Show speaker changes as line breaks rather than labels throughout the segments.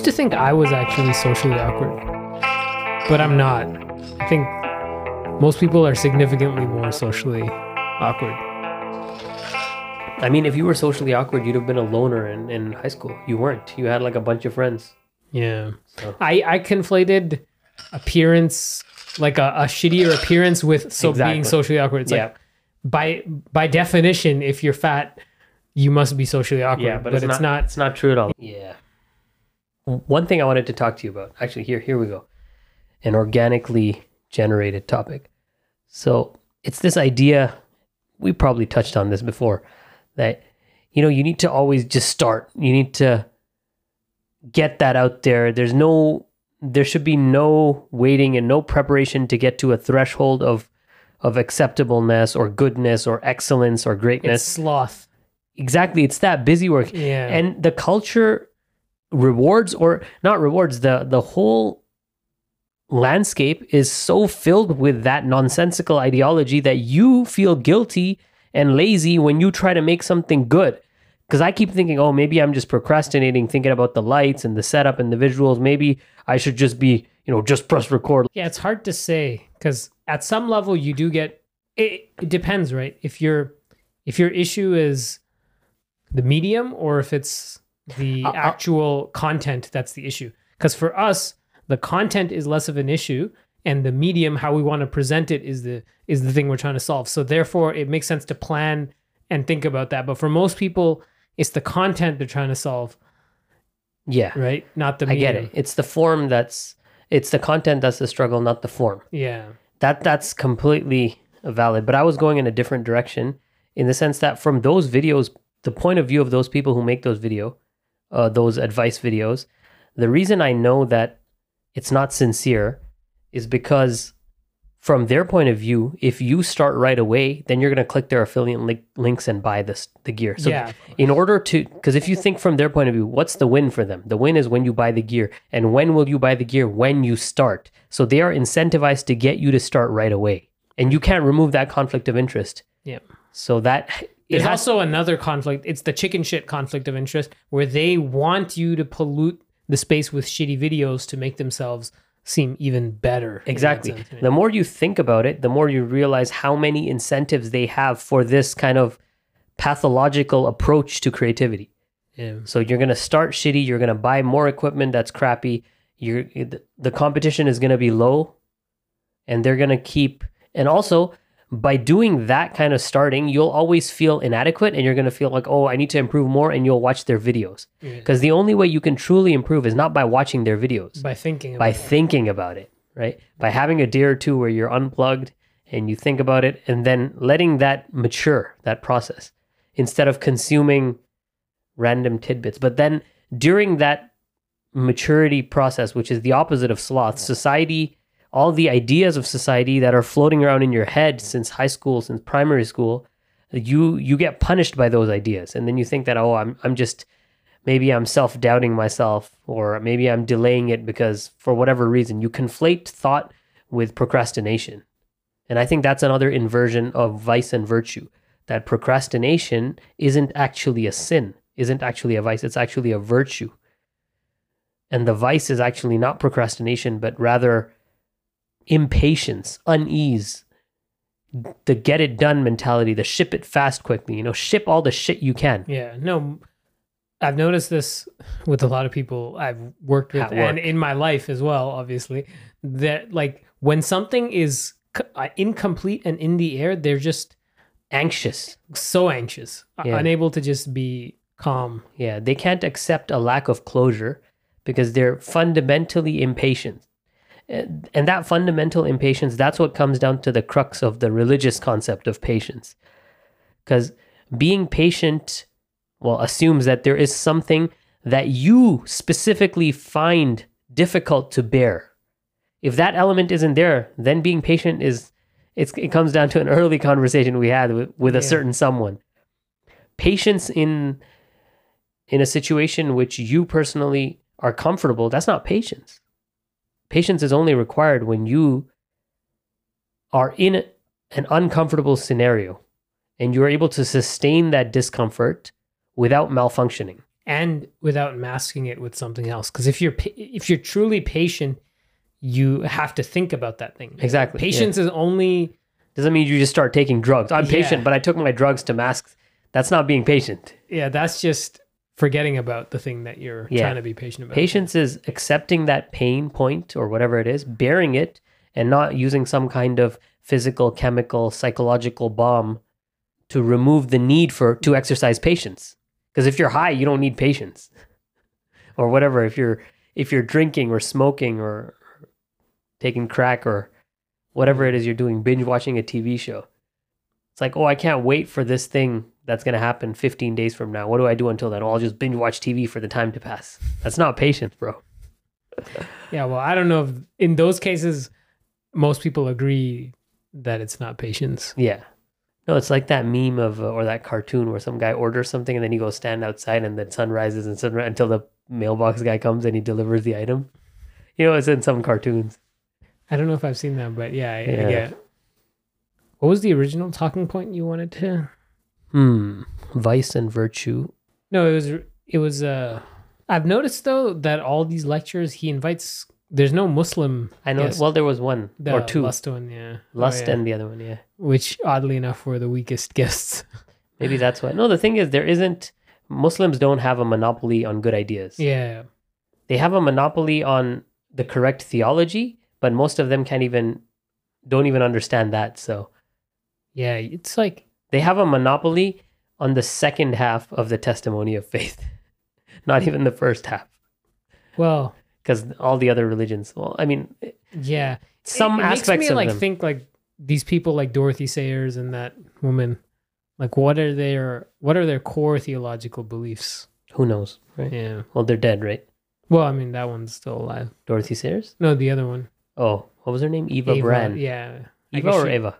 used to think I was actually socially awkward, but I'm not. I think most people are significantly more socially awkward.
I mean, if you were socially awkward, you'd have been a loner in, in high school. You weren't. You had like a bunch of friends.
Yeah.
So-
I, I conflated appearance, like a, a shittier appearance with so
Exactly.
being socially awkward. It's
yeah.
like by by definition, if you're fat, you must be socially awkward.
yeah, but, it's, not, It's not true at all. Yeah. One thing I wanted to talk to you about. Actually, here here we go. An organically generated topic. So it's this idea. We probably touched on this before. That you know you need to always just start. You need to get that out there. There's no. There should be no waiting and no preparation to get to a threshold of of acceptableness or goodness or excellence or
It's
greatness.
sloth.
exactly, it's that busy work
Yeah.
and the culture rewards or not rewards the the whole landscape is so filled with that nonsensical ideology that you feel guilty and lazy when you try to make something good. Because i keep thinking oh maybe i'm just procrastinating thinking about the lights and the setup and the visuals. Maybe i should just be you know just press record.
Yeah, it's hard to say because at some level you do get it, it depends, right? If your if your issue is the medium or if it's the
Uh, uh-
actual content that's the issue. Because for us, the content is less of an issue and the medium how we want to present it is the is the thing we're trying to solve. So therefore it makes sense to plan and think about that. But for most people, it's the content they're trying to solve,
yeah
right? Not the
i
medium.
get it it's the form that's it's the content that's the struggle not the form
Yeah.
that that's completely valid but i was going in a different direction in the sense that from those videos the point of view of those people who make those video uh, those advice videos. The reason i know that it's not sincere is because from their point of view if you start right away then you're going to click their affiliate link, links and buy this the gear. So
yeah.
in order to because if you think from their point of view what's the win for them? The win is when you buy the gear. And when will you buy the gear? When you start. So they are incentivized to get you to start right away. And you can't remove that conflict of interest.
Yeah.
so that
There's
has
also another conflict. It's the chicken shit conflict of interest where they want you to pollute the space with shitty videos to make themselves seem even better.
exactly
sense, right?
the more you think about it the more you realize how many incentives they have for this kind of pathological approach to creativity
Yeah.
So you're gonna start shitty. You're gonna buy more equipment that's crappy. You're the competition is gonna be low, and they're gonna keep. And also, by doing that kind of starting, you'll always feel inadequate, and you're gonna feel like, oh, I need to improve more, and you'll watch their videos.
Mm.
Because the only way you can truly improve is not by watching their videos,
By thinking
by
about it.
thinking about it, right? By mm-hmm. having a day or two where you're unplugged and you think about it, and then letting that mature, that process, instead of consuming random tidbits. But then during that maturity process, which is the opposite of sloth, society, all the ideas of society that are floating around in your head since high school, since primary school, you you get punished by those ideas, and then you think that oh, I'm I'm just maybe I'm self doubting myself, or maybe I'm delaying it because for whatever reason, you conflate thought with procrastination. And I think that's another inversion of vice and virtue. That procrastination isn't actually a sin, isn't actually a vice, it's actually a virtue. And the vice is actually not procrastination, but rather impatience, unease, the get it done mentality, the ship it fast quickly, you know, ship all the shit you can.
Yeah. No, I've noticed this with a lot of people I've worked with
At
and in my life as well, obviously, that like when something is uh, incomplete and in the air, they're just
Anxious.
so anxious,
Yeah.
unable to just be calm.
Yeah, they can't accept a lack of closure because they're fundamentally impatient. And that fundamental impatience, that's what comes down to the crux of the religious concept of patience. Because being patient, well, assumes that there is something that you specifically find difficult to bear. If that element isn't there, then being patient is, it's, it comes down to an early conversation we had with, with a certain someone. Patience in in a situation which you personally are comfortable, that's not patience. Patience is only required when you are in an uncomfortable scenario and you're able to sustain that discomfort without malfunctioning.
and without masking it with something else. Because if you're if you're truly patient, you have to think about that thing.
Exactly, yeah.
Patience is only
Doesn't mean you just start taking drugs. I'm
Yeah.
patient, but I took my drugs to mask. That's not being patient.
yeah. That's just forgetting about the thing that you're
Yeah.
trying to be patient about.
Patience is accepting that pain point or whatever it is, bearing it, and not using some kind of physical, chemical, psychological bomb to remove the need for to exercise patience. Because if you're high, you don't need patience, or whatever. If you're if you're drinking or smoking or taking crack or whatever it is you're doing, binge watching a TV show, it's like, oh, I can't wait for this thing that's going to happen 15 days from now. What do I do until then? Oh, I'll just binge watch TV for the time to pass. That's not patience, bro.
Yeah, well, I don't know if in those cases most people agree that it's not patience.
Yeah. No, it's like that meme of uh, or that cartoon where some guy orders something and then he goes stand outside and then sun rises and sunrise until the mailbox guy comes and he delivers the item. You know, it's in some cartoons.
I don't know if I've seen that, but yeah, I,
Yeah.
I get. What was the original talking point you wanted to?
Hmm. Vice and virtue.
No, it was it was uh I've noticed though that all these lectures he invites there's no Muslim
I know.
guest.
Well, there was one
the
or two.
Lust one, yeah. Oh,
Lust
yeah.
and the other one, yeah.
which oddly enough were the weakest guests.
Maybe that's why. No, the thing is, there isn't. Muslims don't have a monopoly on good ideas.
yeah.
They have a monopoly on the correct theology, but most of them can't even, don't even understand that. So
Yeah, it's like
they have a monopoly on the second half of the testimony of faith, not even the first half,
well,
because all the other religions. Well, I mean,
yeah.
some
it, it
aspects
makes me
of
like
them.
think like these people like Dorothy Sayers and that woman like what are their what are their core theological beliefs?
who knows, right?
Yeah.
Well, they're dead, right?
Well, I mean that one's still alive.
Dorothy Sayers.
No, the other one.
Oh, what was her name? Eva,
Ava,
Brann.
Yeah.
Eva or
she-
Eva?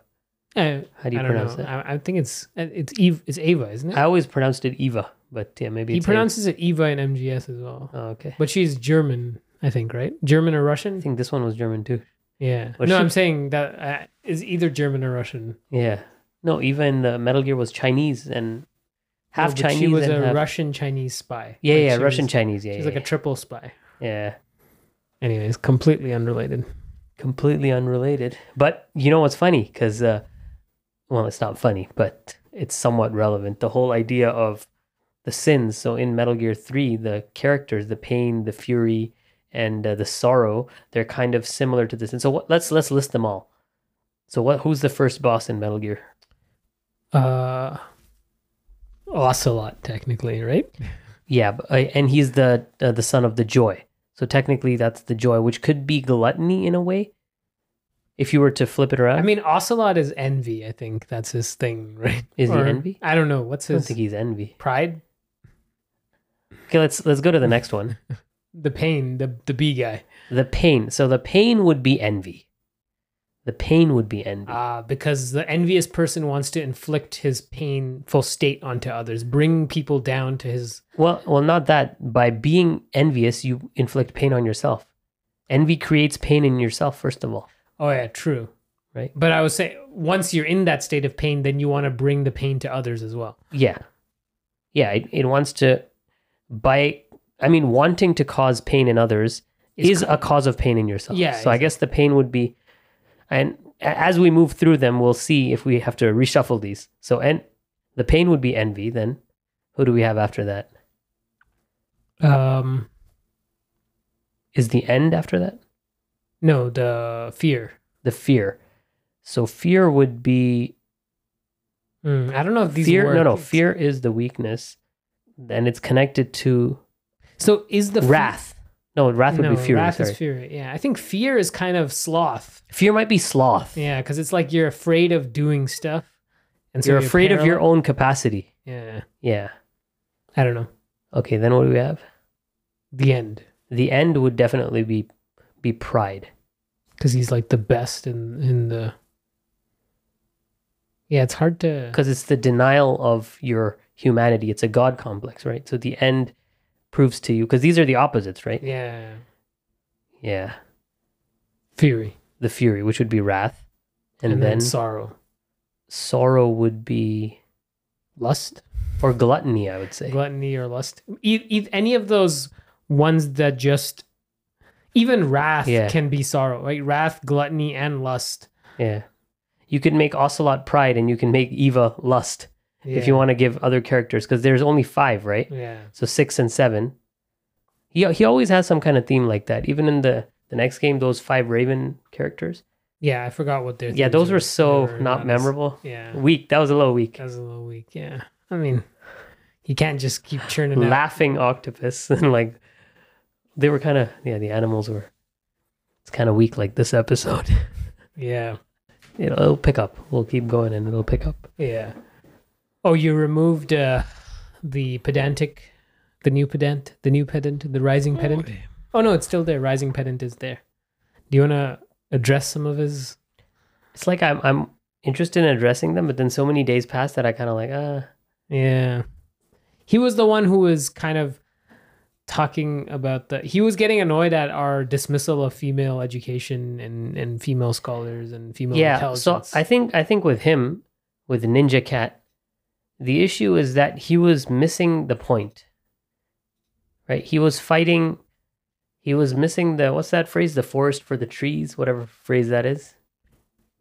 Uh,
How do you
I don't
pronounce
know.
it?
I, I think it's it's Eve. It's Ava, isn't it?
I always pronounced it Eva, but yeah, maybe
he pronounces it Eva in MGS as well.
Oh, okay.
But she's German, I think, right? German or Russian?
I think this one was German too.
Yeah.
Was
no,
she?
I'm saying that uh, is either German or Russian.
Yeah. No, Eva in the Metal Gear was Chinese and half
No,
Chinese.
She was a
half...
Russian Chinese spy.
Yeah,
Like,
yeah, Russian
was-
Chinese. Yeah,
She's
yeah,
like a triple spy.
yeah.
Anyways, completely unrelated.
Completely unrelated. But you know what's funny? Because, uh, well, it's not funny, but it's somewhat relevant. The whole idea of the sins. So in Metal Gear 3, the characters, the pain, the fury, and uh, the sorrow, they're kind of similar to this. And so what, let's let's list them all. So what? Who's the first boss in Metal Gear?
Uh, Ocelot, technically, right?
Yeah, but, uh, and he's the uh, the son of the joy. So technically, that's the joy, which could be gluttony in a way. If you were to flip it around,
I mean, Ocelot is envy. I think that's his thing, right?
Is he envy?
I don't know. What's his?
I don't think he's envy.
pride?
Okay, let's let's go to the next one.
The pain, the the B guy.
The pain. So the pain would be envy. The pain would be envy.
Uh, because the envious person wants to inflict his painful state onto others, bring people down to his.
well, well, not that. By being envious, you inflict pain on yourself. Envy creates pain in yourself, first of all.
Oh yeah, true.
Right.
But I would say once you're in that state of pain, then you want to bring the pain to others as well.
Yeah. Yeah, it, it wants to by I mean wanting to cause pain in others
Is
is
co-
a cause of pain in yourself.
Yeah,
So I guess the pain would be and as we move through them we'll see if we have to reshuffle these. So and the pain would be envy then. Who do we have after that?
Um,
Is the end after that?
No, the fear.
The fear. So fear would be
Mm, I don't know if these
fear
work.
no no fear is the weakness and it's connected to
So is the fe-
wrath. No, wrath would
no,
be fury.
Wrath
sorry.
is fury. Yeah, I think fear is kind of sloth.
Fear might be sloth.
Yeah, because it's like you're afraid of doing stuff, and so
you're afraid of your own capacity.
Yeah,
Yeah.
I don't know.
Okay, then what do we have?
The end,
The end would definitely be be pride.
because he's like the best in in the. Yeah, it's hard to.
Because it's the denial of your humanity. It's a God complex, right? So the end proves to you because these are the opposites, right?
Yeah,
Yeah.
fury
The fury, which would be wrath. And,
and,
then,
then sorrow,
sorrow would be
lust.
or gluttony, I would say.
gluttony or lust. E- e- any of those ones that just even wrath
Yeah.
can be sorrow, right? Wrath, gluttony, and lust.
Yeah. You could make Ocelot pride and you can make Eva lust if you want to give other characters because there's only five, right?
Yeah.
So six and seven. He he always has some kind of theme like that. Even in the the next game, those five Raven characters.
Yeah, I forgot what they're.
Yeah, those were so
were
not
as-
memorable.
Yeah,
Weak. That was a little weak.
that was a little weak. Yeah, I mean, you can't just keep churning out.
Laughing octopus and like they were kind of yeah. The animals were. It's kind of weak like this episode.
Yeah,
it'll, it'll pick up. We'll keep going and it'll pick up.
yeah. Oh, you removed uh, the pedantic, the new pedant, the new pedant, the rising pedant. Oh no, it's still there. Rising pedant is there. Do you want to address some of his?
It's like I'm I'm interested in addressing them, but then so many days pass that I kind of like ah.
Yeah. He was the one who was kind of talking about the he was getting annoyed at our dismissal of female education and and female scholars and female
yeah so i think i think with him with ninja cat the issue is that he was missing the point right he was fighting he was missing the what's that phrase the forest for the trees whatever phrase that is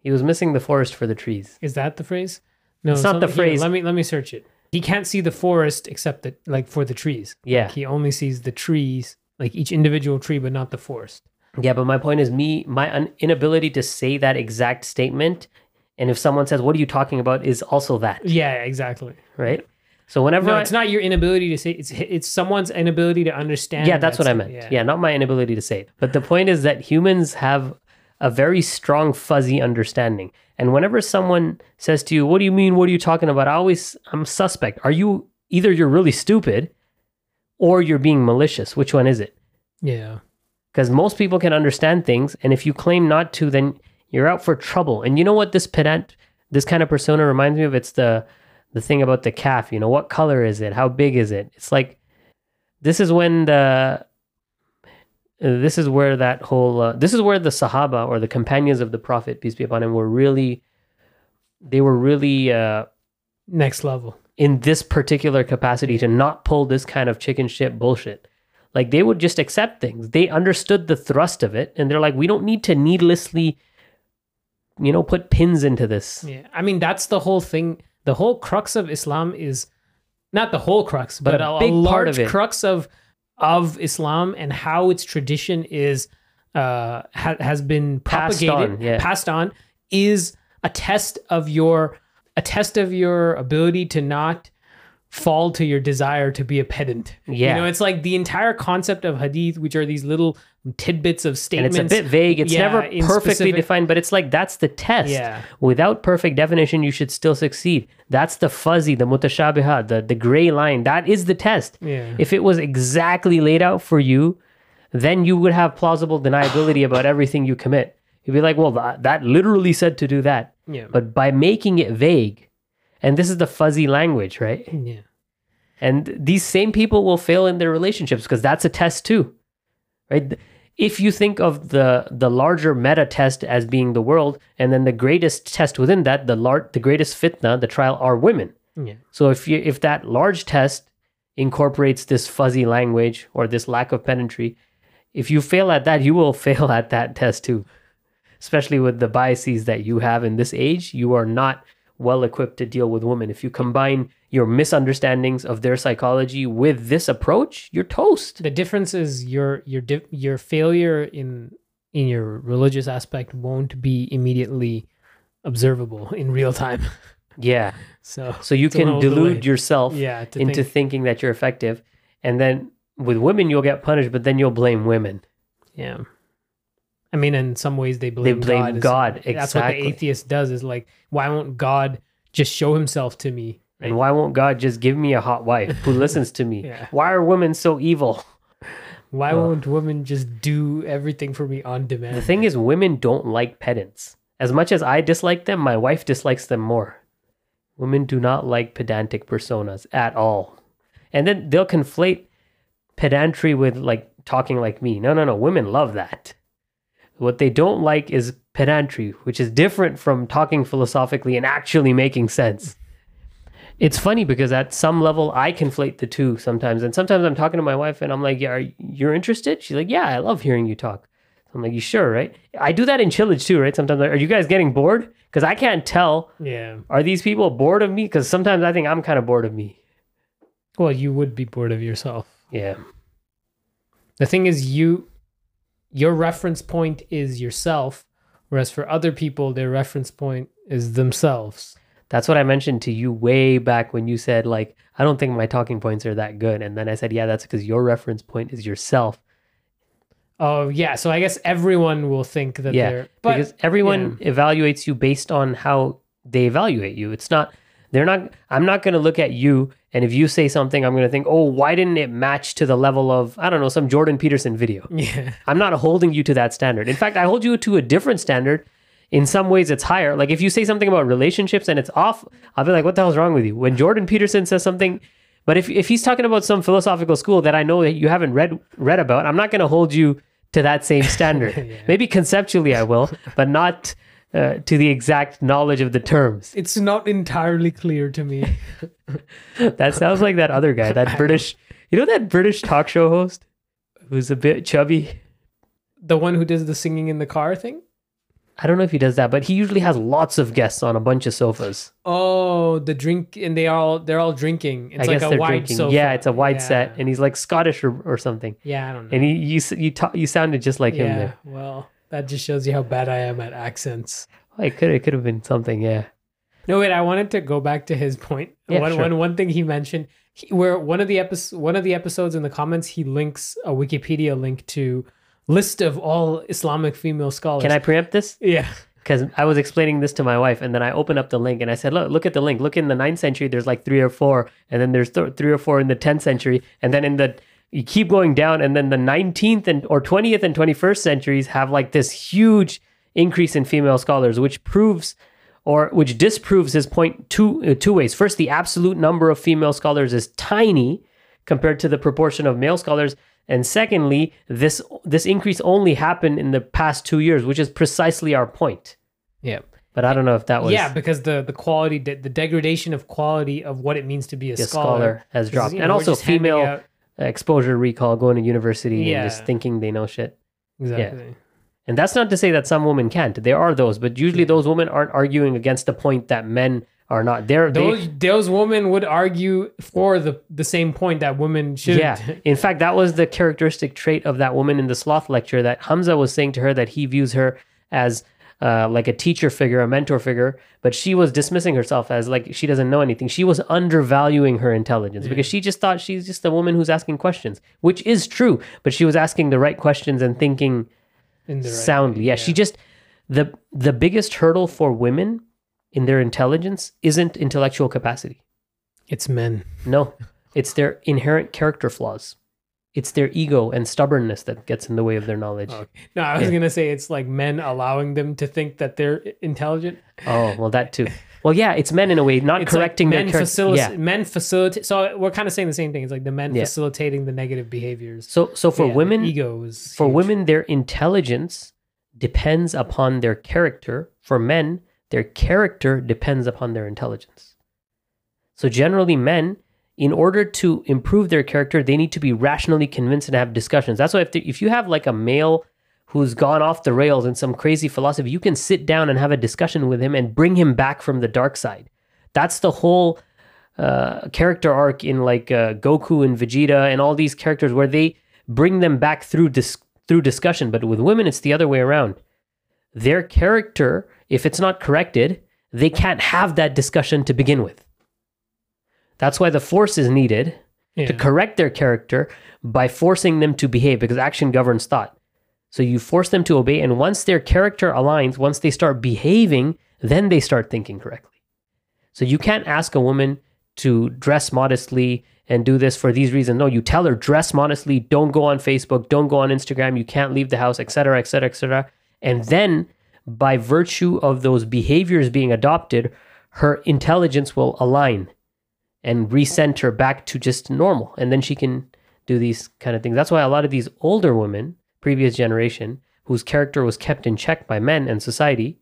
he was missing the forest for the trees
is that the phrase? No,
It's not the
here,
phrase.
let me let me search it. He can't see the forest except that like for the trees.
yeah
He only sees the trees, like each individual tree, but not the forest.
yeah but my point is me my un- inability to say that exact statement and if someone says what are you talking about is also that
Yeah, exactly.
right so whenever
No,
I-
it's not your inability to say it's it's someone's inability to understand.
yeah that's
that
what i meant yeah. not my inability to say it but the point is that humans have a very strong fuzzy understanding. And whenever someone says to you what do you mean? What are you talking about? I always i'm suspect. Are you either you're really stupid or you're being malicious. Which one is it?
Yeah.
because most people can understand things and if you claim not to then you're out for trouble. And you know what this pedant this kind of persona reminds me of? It's the the thing about the calf. You know what color is it? How big is it? It's like this is when the this is where that whole uh, this is where the sahaba or the companions of the prophet peace be upon him were really they were really uh
Next level.
in this particular capacity to not pull this kind of chicken shit bullshit. Like they would just accept things. They understood the thrust of it and they're like, we don't need to needlessly, you know, put pins into this.
Yeah, I mean that's the whole thing. The whole crux of Islam is not the whole crux,
But
but,
a
a,
big
a
part of it.
crux of of Islam and how its tradition is uh ha- has been
Passed
propagated,
on, yeah.
passed on, is a test of your a test of your ability to not fall to your desire to be a pedant.
Yeah.
You know, it's like the entire concept of hadith, which are these little tidbits of statements.
And it's a bit vague. It's
Yeah,
never perfectly
specific-
defined, but it's like that's the test.
Yeah.
Without perfect definition, you should still succeed. That's the fuzzy, the mutashabihat, the, the gray line. That is the test.
Yeah.
If it was exactly laid out for you, then you would have plausible deniability about everything you commit. You'd be like, well, that, that literally said to do that.
Yeah.
But by making it vague, and this is the fuzzy language, right?
yeah.
And these same people will fail in their relationships because that's a test too, right? If you think of the the larger meta test as being the world, and then the greatest test within that, the lar- the greatest fitna, the trial are women.
Yeah.
So if you if that large test incorporates this fuzzy language or this lack of pedantry, if you fail at that, you will fail at that test too. Especially with the biases that you have in this age, you are not well equipped to deal with women. If you combine your misunderstandings of their psychology with this approach, you're toast.
the difference is your your di- your failure in in your religious aspect won't be immediately observable in real time
Yeah.
so
So you can delude yourself
yeah
into
think,
thinking that you're effective. And then with women, you'll get punished, but then you'll blame women.
yeah i mean in some ways they blame they
blame
god,
God,
that's what the atheist does is like why won't god just show himself to me
And why won't God just give me a hot wife who listens to me?
Yeah.
Why are women so evil?
why
Uh.
won't women just do everything for me on demand
The thing is, women don't like pedants. As much as I dislike them, my wife dislikes them more. Women do not like pedantic personas at all. And then they'll conflate pedantry with like talking like me. No, no, no. Women love that. What they don't like is pedantry, which is different from talking philosophically and actually making sense. It's funny because at some level I conflate the two sometimes, and sometimes I'm talking to my wife and I'm like, "Yeah, are you- you're interested?" She's like, "Yeah, I love hearing you talk." I'm like, "You sure, right?" I do that in Chillage too, right? Sometimes, like, are you guys getting bored? Because I can't tell.
Yeah.
Are these people bored of me? Because sometimes I think I'm kind of bored of me.
Well, you would be bored of yourself.
Yeah,
The thing is, you, your reference point is yourself, whereas for other people, their reference point is themselves.
That's what I mentioned to you way back when you said like, "I don't think my talking points are that good," and then I said, "Yeah, that's because your reference point is yourself."
Oh yeah, so I guess everyone will think that
yeah,
they're but
because everyone evaluates you based on how they evaluate you. It's not they're not I'm not going to look at you and if you say something I'm going to think, "Oh, why didn't it match to the level of I don't know, some Jordan Peterson video?"
yeah,
I'm not holding you to that standard. In fact, I hold you to a different standard. In some ways it's higher. Like if you say something about relationships and it's off, I'll be like, "What the hell's wrong with you?" When Jordan Peterson says something but if, if he's talking about some philosophical school that I know that you haven't read read about, I'm not going to hold you to that same standard.
Yeah.
Maybe conceptually I will, but not uh, to the exact knowledge of the terms.
it's not entirely clear to me.
That sounds like that other guy, that British, you know, that British talk show host who's a bit chubby.
the one who does the singing in the car thing.
I don't know if he does that, but he usually has lots of guests on a bunch of sofas.
Oh, the drink, and they all they're all drinking. It's
I
like
guess
a
they're
wide
drinking.
sofa.
Yeah, it's a wide
Yeah.
set, and he's like Scottish or, or something.
yeah, I don't know.
And he, you you ta- you sounded just like him there.
yeah, well, that just shows you how bad I am at accents.
Oh, it could, it could have been something. Yeah.
No, wait. I wanted to go back to his point.
Yeah,
one,
sure.
one, one thing he mentioned, he, where one of the episodes, one of the episodes in the comments, he links a Wikipedia link to list of all Islamic female scholars.
Can I preempt this?
Yeah.
because I was explaining this to my wife, and then I opened up the link and I said, "Look, look at the link. Look in the ninth century. There's like three or four, and then there's th- three or four in the tenth century, and then in the you keep going down, and then the nineteenth and or twentieth and twenty first centuries have like this huge increase in female scholars, which proves." Or which disproves his point two uh, two ways. First, the absolute number of female scholars is tiny compared to the proportion of male scholars, and secondly, this this increase only happened in the past two years, which is precisely our point.
Yeah.
But I don't know if that was
yeah, because the the quality, de- the degradation of quality of what it means to be a
a
scholar,
scholar has dropped.
you know,
and also female
out-
exposure recall going to university
Yeah.
and just thinking they know shit.
exactly.
And that's not to say that some women can't. There are those, but usually those women aren't arguing against the point that men are not. They're they,
Those those women would argue for the the same point that women should.
yeah. In fact, that was the characteristic trait of that woman in the sloth lecture that Hamza was saying to her that he views her as uh, like a teacher figure, a mentor figure, but she was dismissing herself as like she doesn't know anything. She was undervaluing her intelligence because she just thought she's just a woman who's asking questions, which is true, but she was asking the right questions and thinking
in right
soundly.
way,
Yeah, she just the the biggest hurdle for women in their intelligence isn't intellectual capacity.
It's men.
No, it's their inherent character flaws. It's their ego and stubbornness that gets in the way of their knowledge.
Okay. No, I was
Yeah.
gonna say it's like men allowing them to think that they're intelligent.
Oh, well, that too. Well, yeah, it's men in a way, not
It's like
correcting
men
their character.
facilitate.
Yeah.
Men facilitate. So we're kind of saying the same thing. It's like the men
Yeah.
facilitating the negative behaviors.
So, so for
Yeah,
women,
egos.
for
huge.
women, their intelligence depends upon their character. For men, their character depends upon their intelligence. So generally, men, in order to improve their character, they need to be rationally convinced and have discussions. That's why if, if you have like a male who's gone off the rails in some crazy philosophy, you can sit down and have a discussion with him and bring him back from the dark side. That's the whole uh, character arc in like uh, Goku and Vegeta and all these characters where they bring them back through dis- through discussion. But with women, it's the other way around. Their character, if it's not corrected, they can't have that discussion to begin with. That's why the force is needed
Yeah.
to correct their character by forcing them to behave because action governs thought. So you force them to obey, and once their character aligns, once they start behaving, then they start thinking correctly. So you can't ask a woman to dress modestly and do this for these reasons. No, you tell her dress modestly, don't go on Facebook, don't go on Instagram, you can't leave the house, etc., etc., etc. And then by virtue of those behaviors being adopted, her intelligence will align and recenter back to just normal. And then she can do these kind of things. That's why a lot of these older women, previous generation, whose character was kept in check by men and society,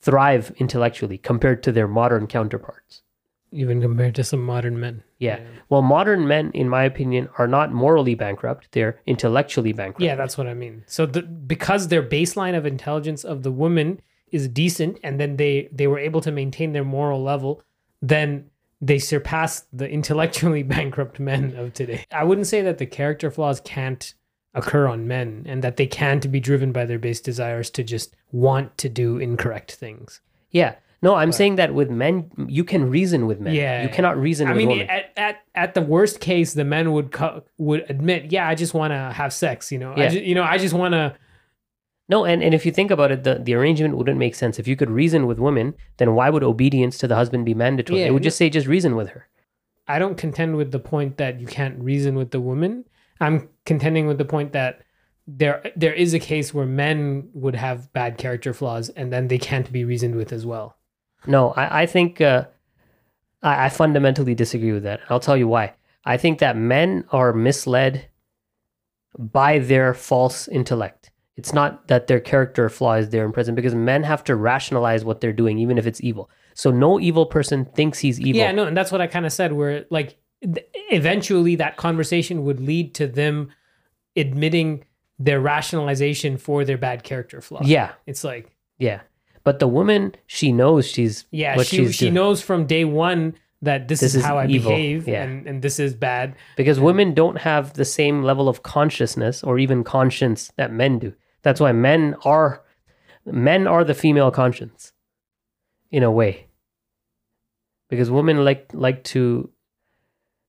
thrive intellectually compared to their modern counterparts.
Even compared to some modern men.
Yeah. Well, modern men, in my opinion, are not morally bankrupt; they're intellectually bankrupt.
Yeah, that's what I mean. So the because their baseline of intelligence of the woman is decent, and then they they were able to maintain their moral level, then they surpass the intellectually bankrupt men of today. I wouldn't say that the character flaws can't occur on men and that they can't be driven by their base desires to just want to do incorrect things.
Yeah. No, I'm saying that with men, you can reason with men.
Yeah.
You cannot reason
I
with
mean,
women.
at, at at the worst case, the men would co- would admit, yeah, I just want to have sex. You know, I just, you know, I just want to.
No, and, and if you think about it, the, the arrangement wouldn't make sense. If you could reason with women, then why would obedience to the husband be mandatory?
Yeah,
it would just say just reason with her.
I don't contend with the point that you can't reason with the woman. I'm contending with the point that there there is a case where men would have bad character flaws and then they can't be reasoned with as well.
No, I, I think uh, I, I fundamentally disagree with that. I'll tell you why. I think that men are misled by their false intellect. It's not that their character flaw is there in prison because men have to rationalize what they're doing, even if it's evil. So no evil person thinks he's evil.
Yeah, no, and that's what I kind of said. Where like th- eventually that conversation would lead to them admitting their rationalization for their bad character flaw.
yeah,
it's like
yeah. But the woman, she knows she's
yeah,
what
she
she's
she
doing.
knows from day one that this,
This
is,
is
how I
evil.
behave
Yeah.
and and this is bad.
because women don't have the same level of consciousness or even conscience that men do. That's why men are men are the female conscience in a way. Because women like like to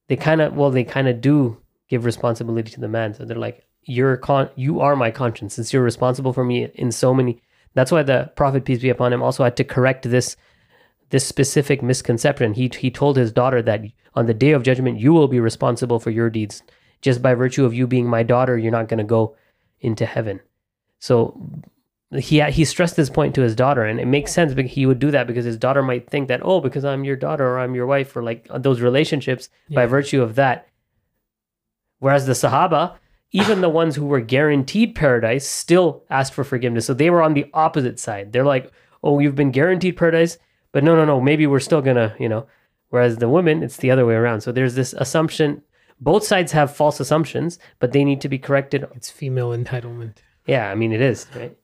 they kind of well they kind of do give responsibility to the man. So they're like you're con you are my conscience since you're responsible for me in so many that's why the prophet peace be upon him also had to correct this this specific misconception. He he told his daughter that on the day of judgment you will be responsible for your deeds. Just by virtue of you being my daughter, you're not going to go into heaven. So he he stressed this point to his daughter, and it makes sense because he would do that because his daughter might think that oh, because I'm your daughter or I'm your wife or like uh, those relationships by virtue of that. Whereas the Sahaba, even the ones who were guaranteed paradise, still asked for forgiveness. So they were on the opposite side. They're like, oh, you've been guaranteed paradise, but no, no, no, maybe we're still gonna, you know. Whereas the women, it's the other way around. So there's this assumption. Both sides have false assumptions, but they need to be corrected
It's female entitlement.
yeah, I mean it is, right?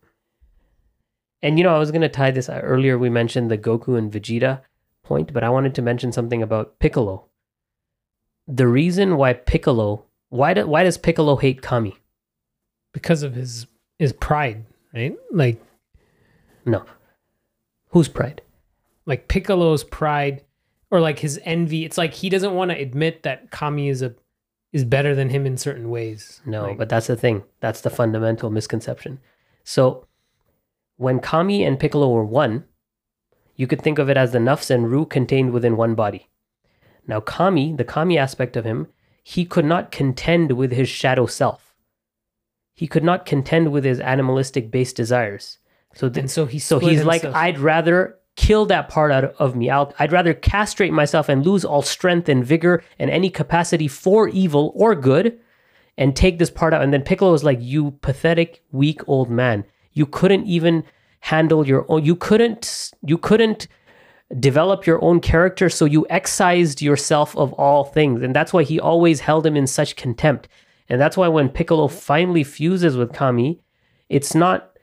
And you know, I was going to tie this uh, earlier we mentioned the Goku and Vegeta point, but I wanted to mention something about Piccolo. The reason why Piccolo, why do, why does Piccolo hate Kami?
because of his his pride, right? Like
No. Whose pride?
like Piccolo's pride or like his envy. It's like he doesn't want to admit that Kami is a is better than him in certain ways.
No,
Like,
but that's the thing. That's the fundamental misconception. So when Kami and Piccolo were one, you could think of it as the nafs and ruh contained within one body. Now Kami, the Kami aspect of him, he could not contend with his shadow self. He could not contend with his animalistic based desires. So
then, so he
so he's like. I'd rather kill that part out of me. I'll, I'd rather castrate myself and lose all strength and vigor and any capacity for evil or good and take this part out. And then Piccolo is like, You pathetic, weak old man. You couldn't even handle your own, you couldn't, you couldn't develop your own character. So you excised yourself of all things. And that's why he always held him in such contempt. And that's why when Piccolo finally fuses with Kami, it's not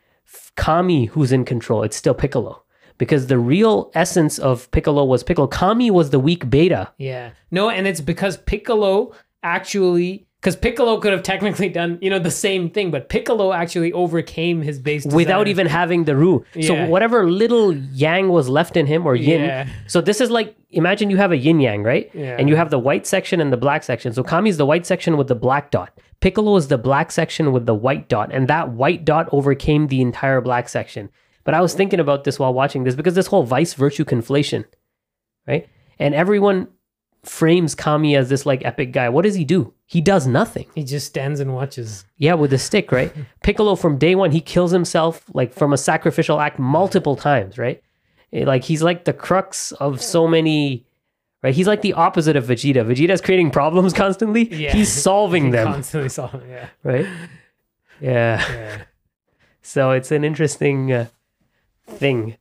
Kami who's in control, it's still Piccolo. Because the real essence of Piccolo was Piccolo. Kami was the weak beta.
Yeah. No, and it's because Piccolo actually because Piccolo could have technically done, you know, the same thing, but Piccolo actually overcame his base
without even having the Ruh. So whatever little yang was left in him or yin.
Yeah.
So this is like imagine you have a yin yang, right?
Yeah.
And you have the white section and the black section. So Kami's the white section with the black dot. Piccolo is the black section with the white dot, and that white dot overcame the entire black section. But I was thinking about this while watching this because this whole vice virtue conflation, right? And everyone frames Kami as this like epic guy. What does he do? He does nothing.
He just stands and watches.
Yeah, with a stick, right? Piccolo from day one, he kills himself like from a sacrificial act multiple times, right? Eh, Like he's like the crux of so many, right? He's like the opposite of Vegeta. Vegeta's creating problems constantly.
Yeah.
He's solving them,
Constantly solving. Yeah.
right? Yeah.
Yeah.
So it's an interesting uh, thing.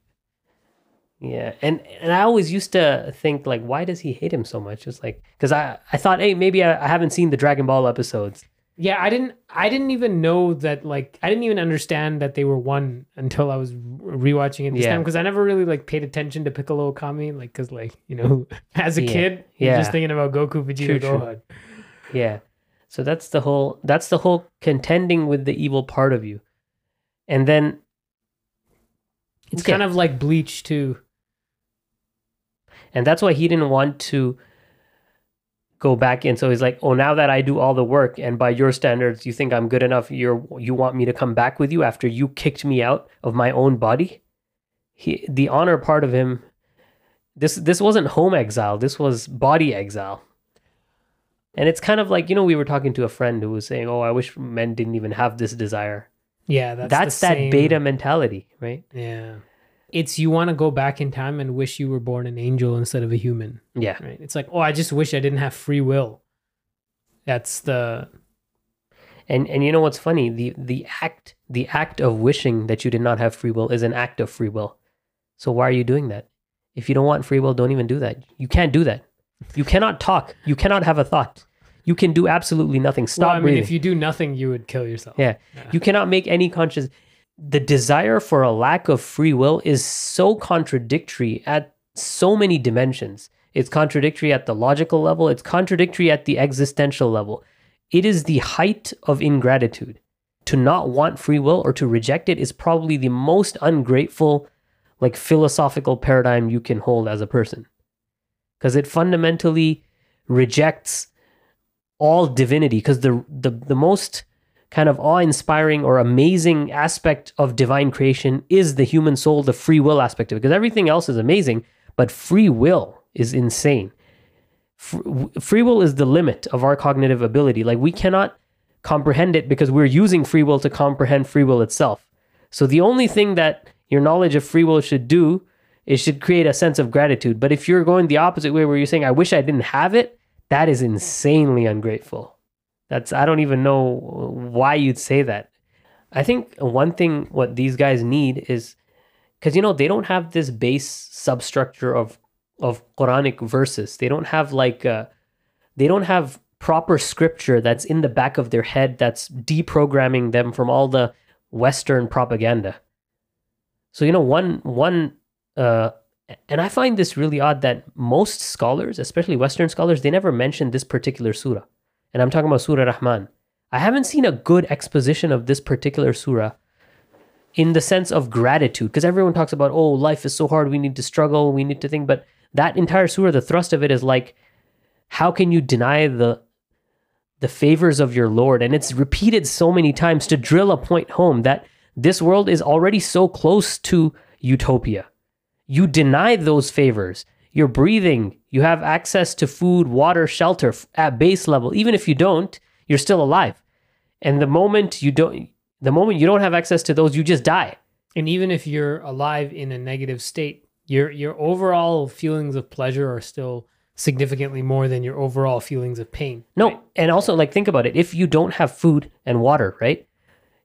Yeah, and and I always used to think like, why does he hate him so much? It's like because I I thought, hey, maybe I, I haven't seen the Dragon Ball episodes.
Yeah, I didn't. I didn't even know that. Like, I didn't even understand that they were one until I was rewatching it this
Yeah.
time because I never really like paid attention to Piccolo Kami. Like, because like you know, as a
Yeah.
kid, you're
Yeah.
just thinking about Goku, Vegeta,
True, true. Yeah, so that's the whole that's the whole contending with the evil part of you, and then
It's kind of like Bleach too.
And that's why he didn't want to go back in. So he's like oh now that i do all the work and by your standards you think i'm good enough you're you want me to come back with you after you kicked me out of my own body? He the honor part of him this this wasn't home exile. This was body exile. And it's kind of like you know we were talking to a friend who was saying oh i wish men didn't even have this desire.
Yeah, that's
that's, that
same-
beta mentality right?
Yeah, it's you want to go back in time and wish you were born an angel instead of a human.
yeah
Right? It's like, oh, I just wish I didn't have free will. That's the
And and you know what's funny? The the act the act of wishing that you did not have free will is an act of free will. So why are you doing that? If you don't want free will, don't even do that. You can't do that. You cannot talk. You cannot have a thought. You can do absolutely nothing. Stop
well, I mean,
breathing.
if you do nothing, you would kill yourself.
yeah. You cannot make any conscious the desire for a lack of free will is so contradictory at so many dimensions. It's contradictory at the logical level, it's contradictory at the existential level. It is the height of ingratitude. To not want free will or to reject it is probably the most ungrateful like philosophical paradigm you can hold as a person. Cuz it fundamentally rejects all divinity because the, the the most kind of awe-inspiring or amazing aspect of divine creation is the human soul, the free will aspect of it. Because everything else is amazing, but free will is insane. Free will is the limit of our cognitive ability. Like we cannot comprehend it because we're using free will to comprehend free will itself. So the only thing that your knowledge of free will should do is should create a sense of gratitude. But if you're going the opposite way where you're saying, I wish I didn't have it, that is insanely ungrateful. That's I don't even know why you'd say that. I think one thing what these guys need is because you know they don't have this base substructure of of Quranic verses. They don't have like uh, they don't have proper scripture that's in the back of their head that's deprogramming them from all the Western propaganda. So you know one one uh, and I find this really odd that most scholars, especially Western scholars, they never mention this particular surah. And I'm talking about Surah Rahman. I haven't seen a good exposition of this particular surah in the sense of gratitude, because everyone talks about, oh, life is so hard, we need to struggle, we need to think. But that entire surah, the thrust of it is like, how can you deny the the favors of your Lord? And it's repeated so many times to drill a point home that this world is already so close to utopia. You deny those favors. You're breathing. You have access to food, water, shelter at base level. Even if you don't, you're still alive. And the moment you don't, the moment you don't have access to those, you just die.
And even if you're alive in a negative state, your your overall feelings of pleasure are still significantly more than your overall feelings of pain.
No,
right?
and also like think about it. If you don't have food and water, right?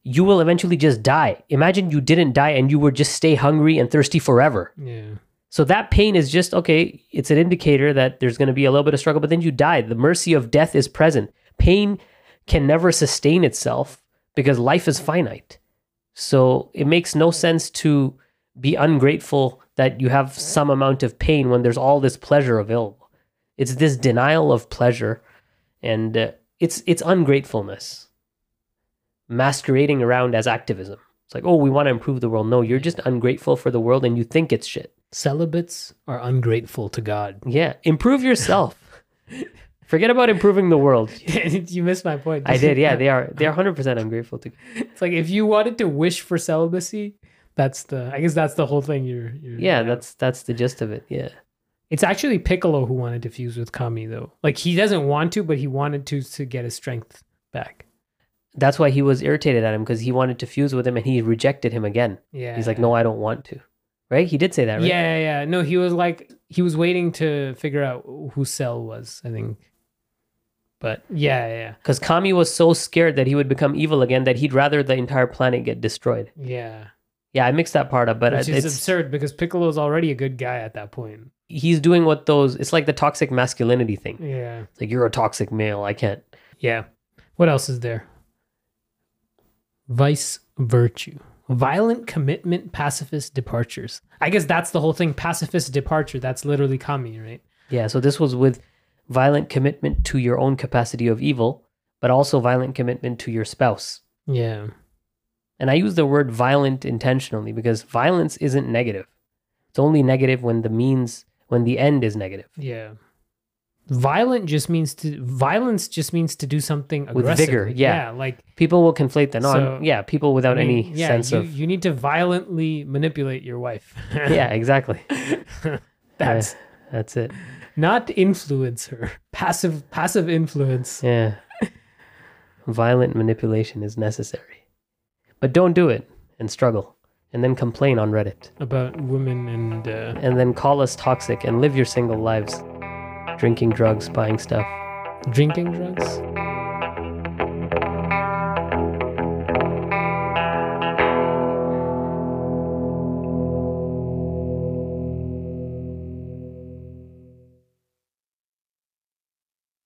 You will eventually just die. Imagine you didn't die and you would just stay hungry and thirsty forever.
Yeah.
So that pain is just okay, it's an indicator that there's going to be a little bit of struggle, but then you die. The mercy of death is present. Pain can never sustain itself because life is finite. So it makes no sense to be ungrateful that you have some amount of pain when there's all this pleasure available. It's this denial of pleasure and uh, it's it's ungratefulness masquerading around as activism. It's like, "Oh, we want to improve the world." No, you're just ungrateful for the world and you think it's shit.
Celibates are ungrateful to God.
Yeah, improve yourself. Forget about improving the world.
you missed my point.
I did. Yeah, they are. They are hundred percent ungrateful to.
It's like if you wanted to wish for celibacy, that's the. I guess that's the whole thing. You're. you're
Yeah, that's that's the gist of it. Yeah,
It's actually Piccolo who wanted to fuse with Kami though. Like he doesn't want to, but he wanted to to get his strength back.
that's why he was irritated at him because he wanted to fuse with him and he rejected him again.
Yeah.
He's like, "No, I don't want to." Right? He did say that, right?
Yeah, yeah, yeah. No, he was like he was waiting to figure out who Cell was. I think. But yeah, yeah,
Because Kami was so scared that he would become evil again that he'd rather the entire planet get destroyed.
yeah.
Yeah, I mixed that part up, but
which
it's
absurd because Piccolo's already a good guy at that point.
he's doing what those. It's like the toxic masculinity thing.
Yeah.
It's like you're a toxic male. I can't.
Yeah. What else is there? Vice virtue. Violent commitment, pacifist departures. I guess that's the whole thing. Pacifist departure. That's literally kami, right?
Yeah. So this was with violent commitment to your own capacity of evil, but also violent commitment to your spouse.
Yeah.
And I use the word violent intentionally because violence isn't negative. It's only negative when the means when the end is negative.
Yeah. Violent just means to violence just means to do something
With vigor, yeah.
like
People will conflate that.
So,
yeah, people without
I mean,
any
yeah,
sense
you,
of.
you need to violently manipulate your wife.
yeah, exactly.
That's
That's it.
not influence her. Passive passive influence.
Yeah. Violent manipulation is necessary. But don't do it and struggle and then complain on Reddit
about women and uh,
and then call us toxic and live your single lives. Drinking drugs, buying stuff.
drinking drugs.